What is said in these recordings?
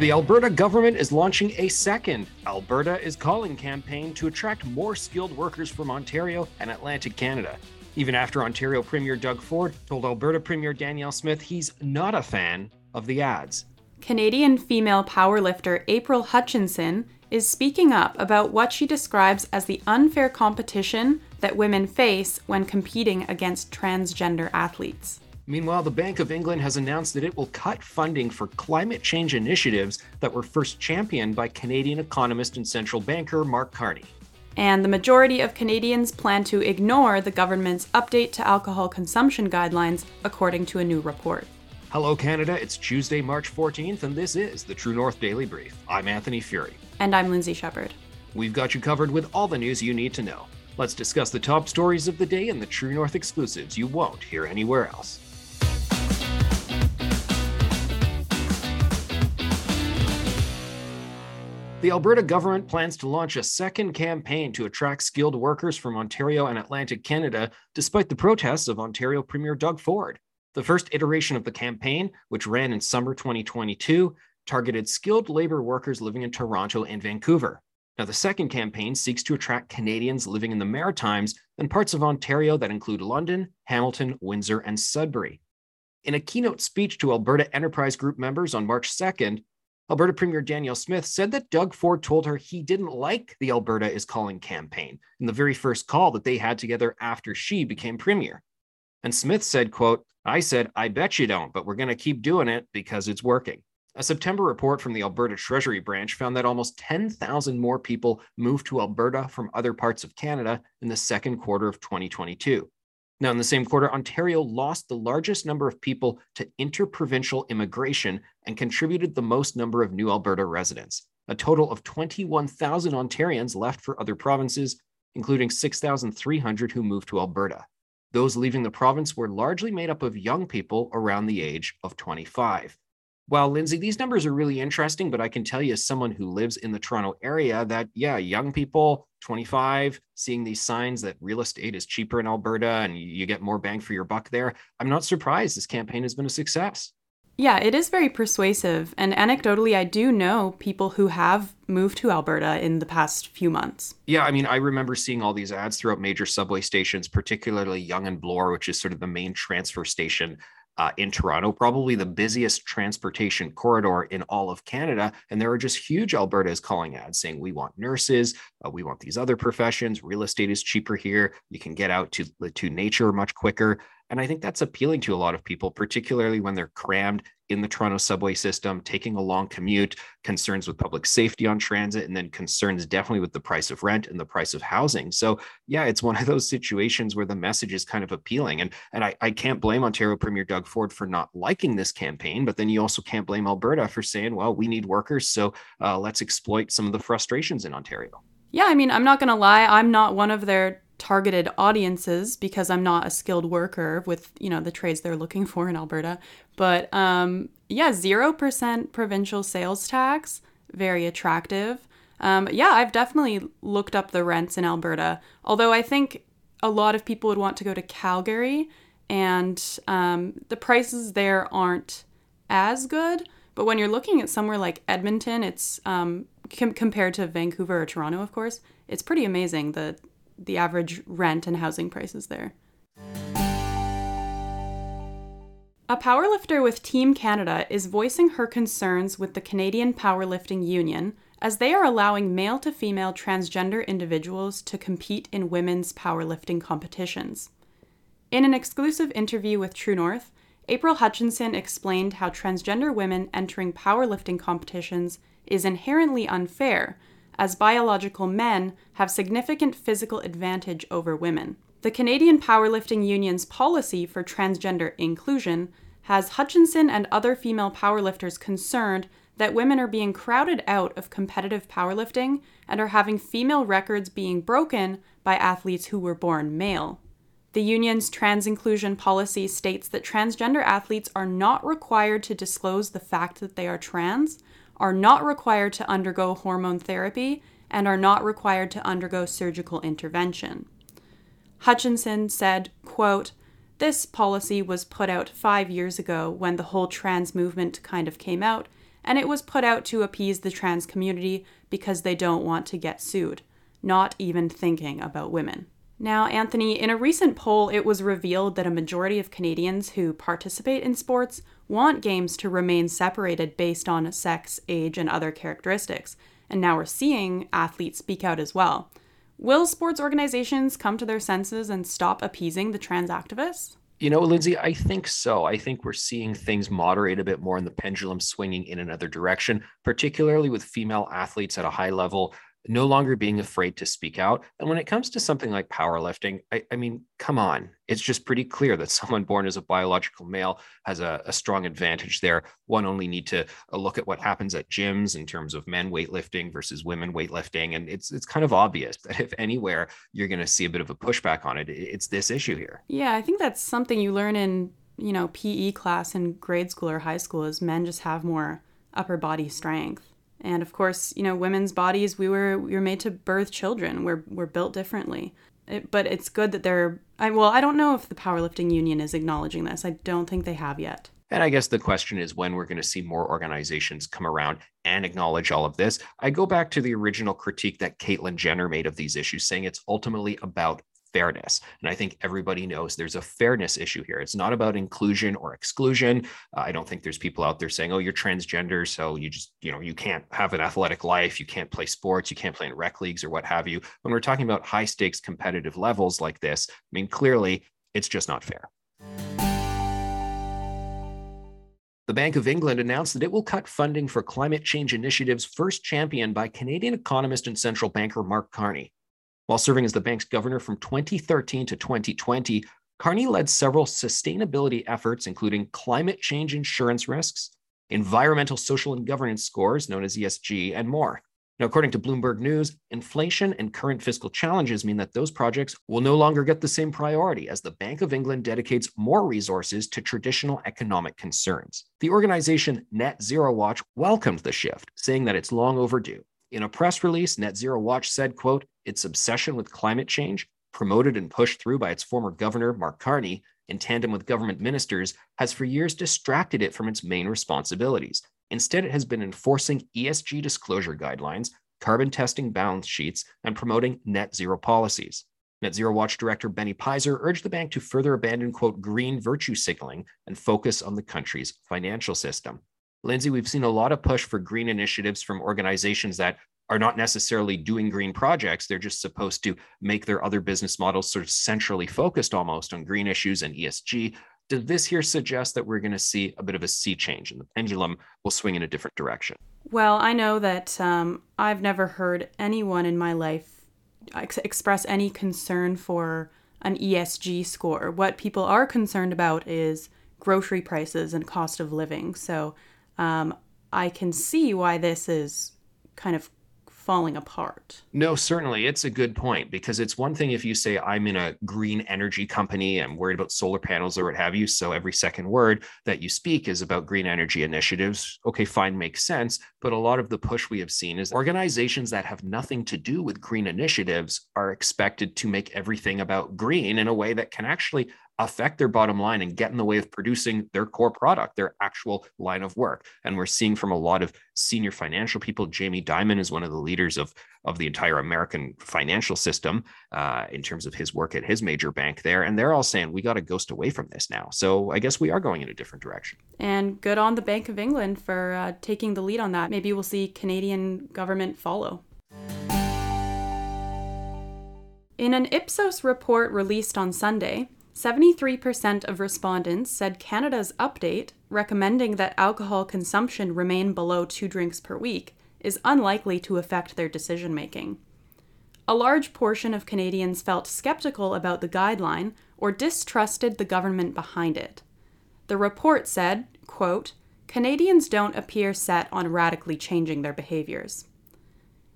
The Alberta government is launching a second Alberta is Calling campaign to attract more skilled workers from Ontario and Atlantic Canada. Even after Ontario Premier Doug Ford told Alberta Premier Danielle Smith he's not a fan of the ads. Canadian female powerlifter April Hutchinson is speaking up about what she describes as the unfair competition that women face when competing against transgender athletes. Meanwhile, the Bank of England has announced that it will cut funding for climate change initiatives that were first championed by Canadian economist and central banker Mark Carney. And the majority of Canadians plan to ignore the government's update to alcohol consumption guidelines, according to a new report. Hello, Canada. It's Tuesday, March 14th, and this is the True North Daily Brief. I'm Anthony Furey. And I'm Lindsay Shepherd. We've got you covered with all the news you need to know. Let's discuss the top stories of the day and the True North exclusives you won't hear anywhere else. The Alberta government plans to launch a second campaign to attract skilled workers from Ontario and Atlantic Canada, despite the protests of Ontario Premier Doug Ford. The first iteration of the campaign, which ran in summer 2022, targeted skilled labor workers living in Toronto and Vancouver. Now, the second campaign seeks to attract Canadians living in the Maritimes and parts of Ontario that include London, Hamilton, Windsor, and Sudbury. In a keynote speech to Alberta Enterprise Group members on March 2nd, Alberta Premier Danielle Smith said that Doug Ford told her he didn't like the Alberta is Calling campaign in the very first call that they had together after she became premier. And Smith said, quote, I said, I bet you don't, but we're going to keep doing it because it's working. A September report from the Alberta Treasury branch found that almost 10,000 more people moved to Alberta from other parts of Canada in the second quarter of 2022. Now, in the same quarter, Ontario lost the largest number of people to interprovincial immigration and contributed the most number of new Alberta residents. A total of 21,000 Ontarians left for other provinces, including 6,300 who moved to Alberta. Those leaving the province were largely made up of young people around the age of 25. Well, Lindsay, these numbers are really interesting, but I can tell you as someone who lives in the Toronto area that, yeah, young people, 25, seeing these signs that real estate is cheaper in Alberta and you get more bang for your buck there, I'm not surprised this campaign has been a success. Yeah, it is very persuasive. And anecdotally, I do know people who have moved to Alberta in the past few months. Yeah, I mean, I remember seeing all these ads throughout major subway stations, particularly Yonge and Bloor, which is sort of the main transfer station uh, in Toronto, probably the busiest transportation corridor in all of Canada. And there are just huge Albertas calling ads saying, we want nurses, uh, we want these other professions, real estate is cheaper here, you can get out to, to nature much quicker. And I think that's appealing to a lot of people, particularly when they're crammed in the Toronto subway system, taking a long commute, concerns with public safety on transit, and then concerns definitely with the price of rent and the price of housing. So, yeah, it's one of those situations where the message is kind of appealing. And, and I, I can't blame Ontario Premier Doug Ford for not liking this campaign, but then you also can't blame Alberta for saying, well, we need workers. So uh, let's exploit some of the frustrations in Ontario. Yeah, I mean, I'm not going to lie, I'm not one of their targeted audiences because I'm not a skilled worker with, you know, the trades they're looking for in Alberta. But um, yeah, 0% provincial sales tax, very attractive. Um, yeah, I've definitely looked up the rents in Alberta, although I think a lot of people would want to go to Calgary and um, the prices there aren't as good. But when you're looking at somewhere like Edmonton, it's um, com- compared to Vancouver or Toronto, of course, it's pretty amazing the the average rent and housing prices there. A powerlifter with Team Canada is voicing her concerns with the Canadian Powerlifting Union as they are allowing male to female transgender individuals to compete in women's powerlifting competitions. In an exclusive interview with True North, April Hutchinson explained how transgender women entering powerlifting competitions is inherently unfair as biological men have significant physical advantage over women. The Canadian Powerlifting Union's policy for transgender inclusion has Hutchinson and other female powerlifters concerned that women are being crowded out of competitive powerlifting and are having female records being broken by athletes who were born male. The union's trans inclusion policy states that transgender athletes are not required to disclose the fact that they are trans, are not required to undergo hormone therapy and are not required to undergo surgical intervention. Hutchinson said, quote, This policy was put out five years ago when the whole trans movement kind of came out, and it was put out to appease the trans community because they don't want to get sued, not even thinking about women. Now, Anthony, in a recent poll, it was revealed that a majority of Canadians who participate in sports want games to remain separated based on sex, age, and other characteristics. And now we're seeing athletes speak out as well. Will sports organizations come to their senses and stop appeasing the trans activists? You know, Lindsay, I think so. I think we're seeing things moderate a bit more and the pendulum swinging in another direction, particularly with female athletes at a high level no longer being afraid to speak out. And when it comes to something like powerlifting, I, I, mean, come on, it's just pretty clear that someone born as a biological male has a, a strong advantage there. One only need to uh, look at what happens at gyms in terms of men weightlifting versus women weightlifting, and it's it's kind of obvious that if anywhere you're going to see a bit of a pushback on it, it's this issue here. Yeah, I think that's something you learn in you know PE class in grade school or high school is men just have more upper body strength and of course, you know, women's bodies, we were we were made to birth children. We're we're built differently. It, but it's good that they're I well, I don't know if the powerlifting union is acknowledging this. I don't think they have yet. And I guess the question is when we're going to see more organizations come around and acknowledge all of this. I go back to the original critique that Caitlyn Jenner made of these issues, saying it's ultimately about fairness. And I think everybody knows there's a fairness issue here. It's not about inclusion or exclusion. Uh, I don't think there's people out there saying, oh, you're transgender. So you just, you know, you can't have an athletic life. You can't play sports. You can't play in rec leagues or what have you. When we're talking about high stakes competitive levels like this, I mean, clearly it's just not fair. The Bank of England announced that it will cut funding for climate change initiatives first championed by Canadian economist and central banker Mark Carney. While serving as the bank's governor from 2013 to 2020, Carney led several sustainability efforts, including climate change insurance risks, environmental, social, and governance scores, known as ESG, and more. Now, according to Bloomberg News, inflation and current fiscal challenges mean that those projects will no longer get the same priority as the Bank of England dedicates more resources to traditional economic concerns. The organization Net Zero Watch welcomed the shift, saying that it's long overdue. In a press release, Net Zero Watch said, quote, its obsession with climate change, promoted and pushed through by its former governor, Mark Carney, in tandem with government ministers, has for years distracted it from its main responsibilities. Instead, it has been enforcing ESG disclosure guidelines, carbon testing balance sheets, and promoting net zero policies. Net Zero Watch Director Benny Peiser urged the bank to further abandon, quote, green virtue signaling and focus on the country's financial system. Lindsay, we've seen a lot of push for green initiatives from organizations that are not necessarily doing green projects. They're just supposed to make their other business models sort of centrally focused almost on green issues and ESG. Does this here suggest that we're going to see a bit of a sea change and the pendulum will swing in a different direction? Well, I know that um, I've never heard anyone in my life ex- express any concern for an ESG score. What people are concerned about is grocery prices and cost of living. So um, I can see why this is kind of falling apart. No, certainly. It's a good point because it's one thing if you say, I'm in a green energy company, I'm worried about solar panels or what have you. So every second word that you speak is about green energy initiatives. Okay, fine, makes sense. But a lot of the push we have seen is organizations that have nothing to do with green initiatives are expected to make everything about green in a way that can actually affect their bottom line and get in the way of producing their core product, their actual line of work. And we're seeing from a lot of senior financial people, Jamie Dimon is one of the leaders of, of the entire American financial system uh, in terms of his work at his major bank there. And they're all saying, we got to ghost away from this now. So I guess we are going in a different direction. And good on the Bank of England for uh, taking the lead on that. Maybe we'll see Canadian government follow. In an Ipsos report released on Sunday, 73% of respondents said Canada's update, recommending that alcohol consumption remain below two drinks per week, is unlikely to affect their decision making. A large portion of Canadians felt skeptical about the guideline or distrusted the government behind it. The report said, quote, Canadians don't appear set on radically changing their behaviors.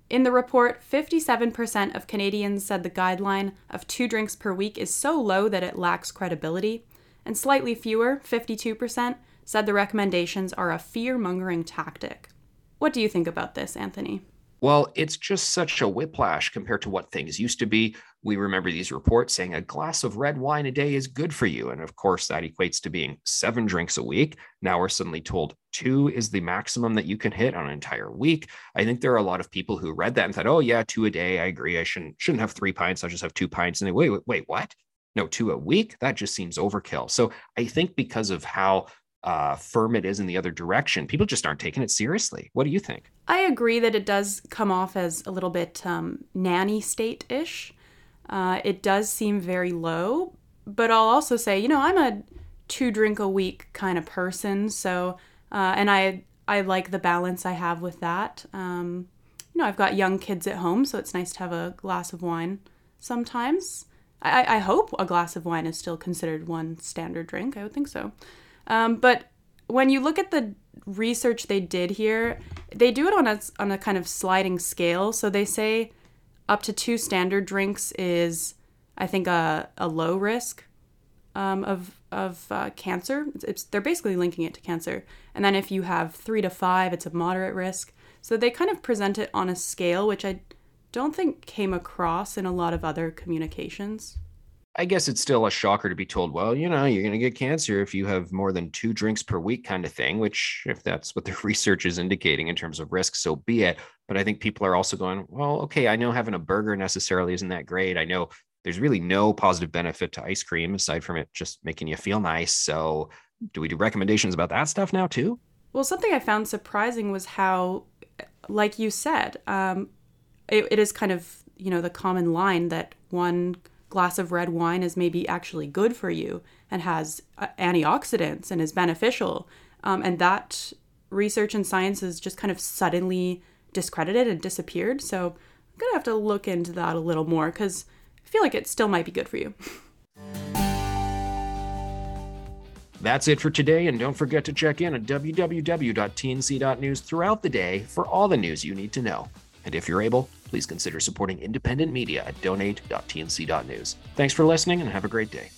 In the report, 57% of Canadians said the guideline of two drinks per week is so low that it lacks credibility, and slightly fewer, 52%, said the recommendations are a fear mongering tactic. What do you think about this, Anthony? Well, it's just such a whiplash compared to what things used to be we remember these reports saying a glass of red wine a day is good for you. And of course, that equates to being seven drinks a week. Now we're suddenly told two is the maximum that you can hit on an entire week. I think there are a lot of people who read that and thought, oh, yeah, two a day. I agree. I shouldn't, shouldn't have three pints. I'll just have two pints. And they, wait, wait, wait, what? No, two a week? That just seems overkill. So I think because of how uh, firm it is in the other direction, people just aren't taking it seriously. What do you think? I agree that it does come off as a little bit um, nanny state ish. Uh, it does seem very low, but I'll also say, you know, I'm a two drink a week kind of person, so uh, and I I like the balance I have with that. Um, you know, I've got young kids at home, so it's nice to have a glass of wine sometimes. I, I hope a glass of wine is still considered one standard drink. I would think so. Um, but when you look at the research they did here, they do it on a on a kind of sliding scale. So they say up to two standard drinks is, I think, a, a low risk um, of of uh, cancer. It's, it's, they're basically linking it to cancer. And then if you have three to five, it's a moderate risk. So they kind of present it on a scale, which I don't think came across in a lot of other communications. I guess it's still a shocker to be told, well, you know, you're going to get cancer if you have more than two drinks per week, kind of thing, which, if that's what the research is indicating in terms of risk, so be it. But I think people are also going, well, okay, I know having a burger necessarily isn't that great. I know there's really no positive benefit to ice cream aside from it just making you feel nice. So, do we do recommendations about that stuff now, too? Well, something I found surprising was how, like you said, um, it, it is kind of, you know, the common line that one glass of red wine is maybe actually good for you and has uh, antioxidants and is beneficial. Um, and that research and science is just kind of suddenly discredited and disappeared. So I'm going to have to look into that a little more because I feel like it still might be good for you. That's it for today, and don't forget to check in at www.tnc.news throughout the day for all the news you need to know. And if you're able, please consider supporting independent media at donate.tnc.news. Thanks for listening and have a great day.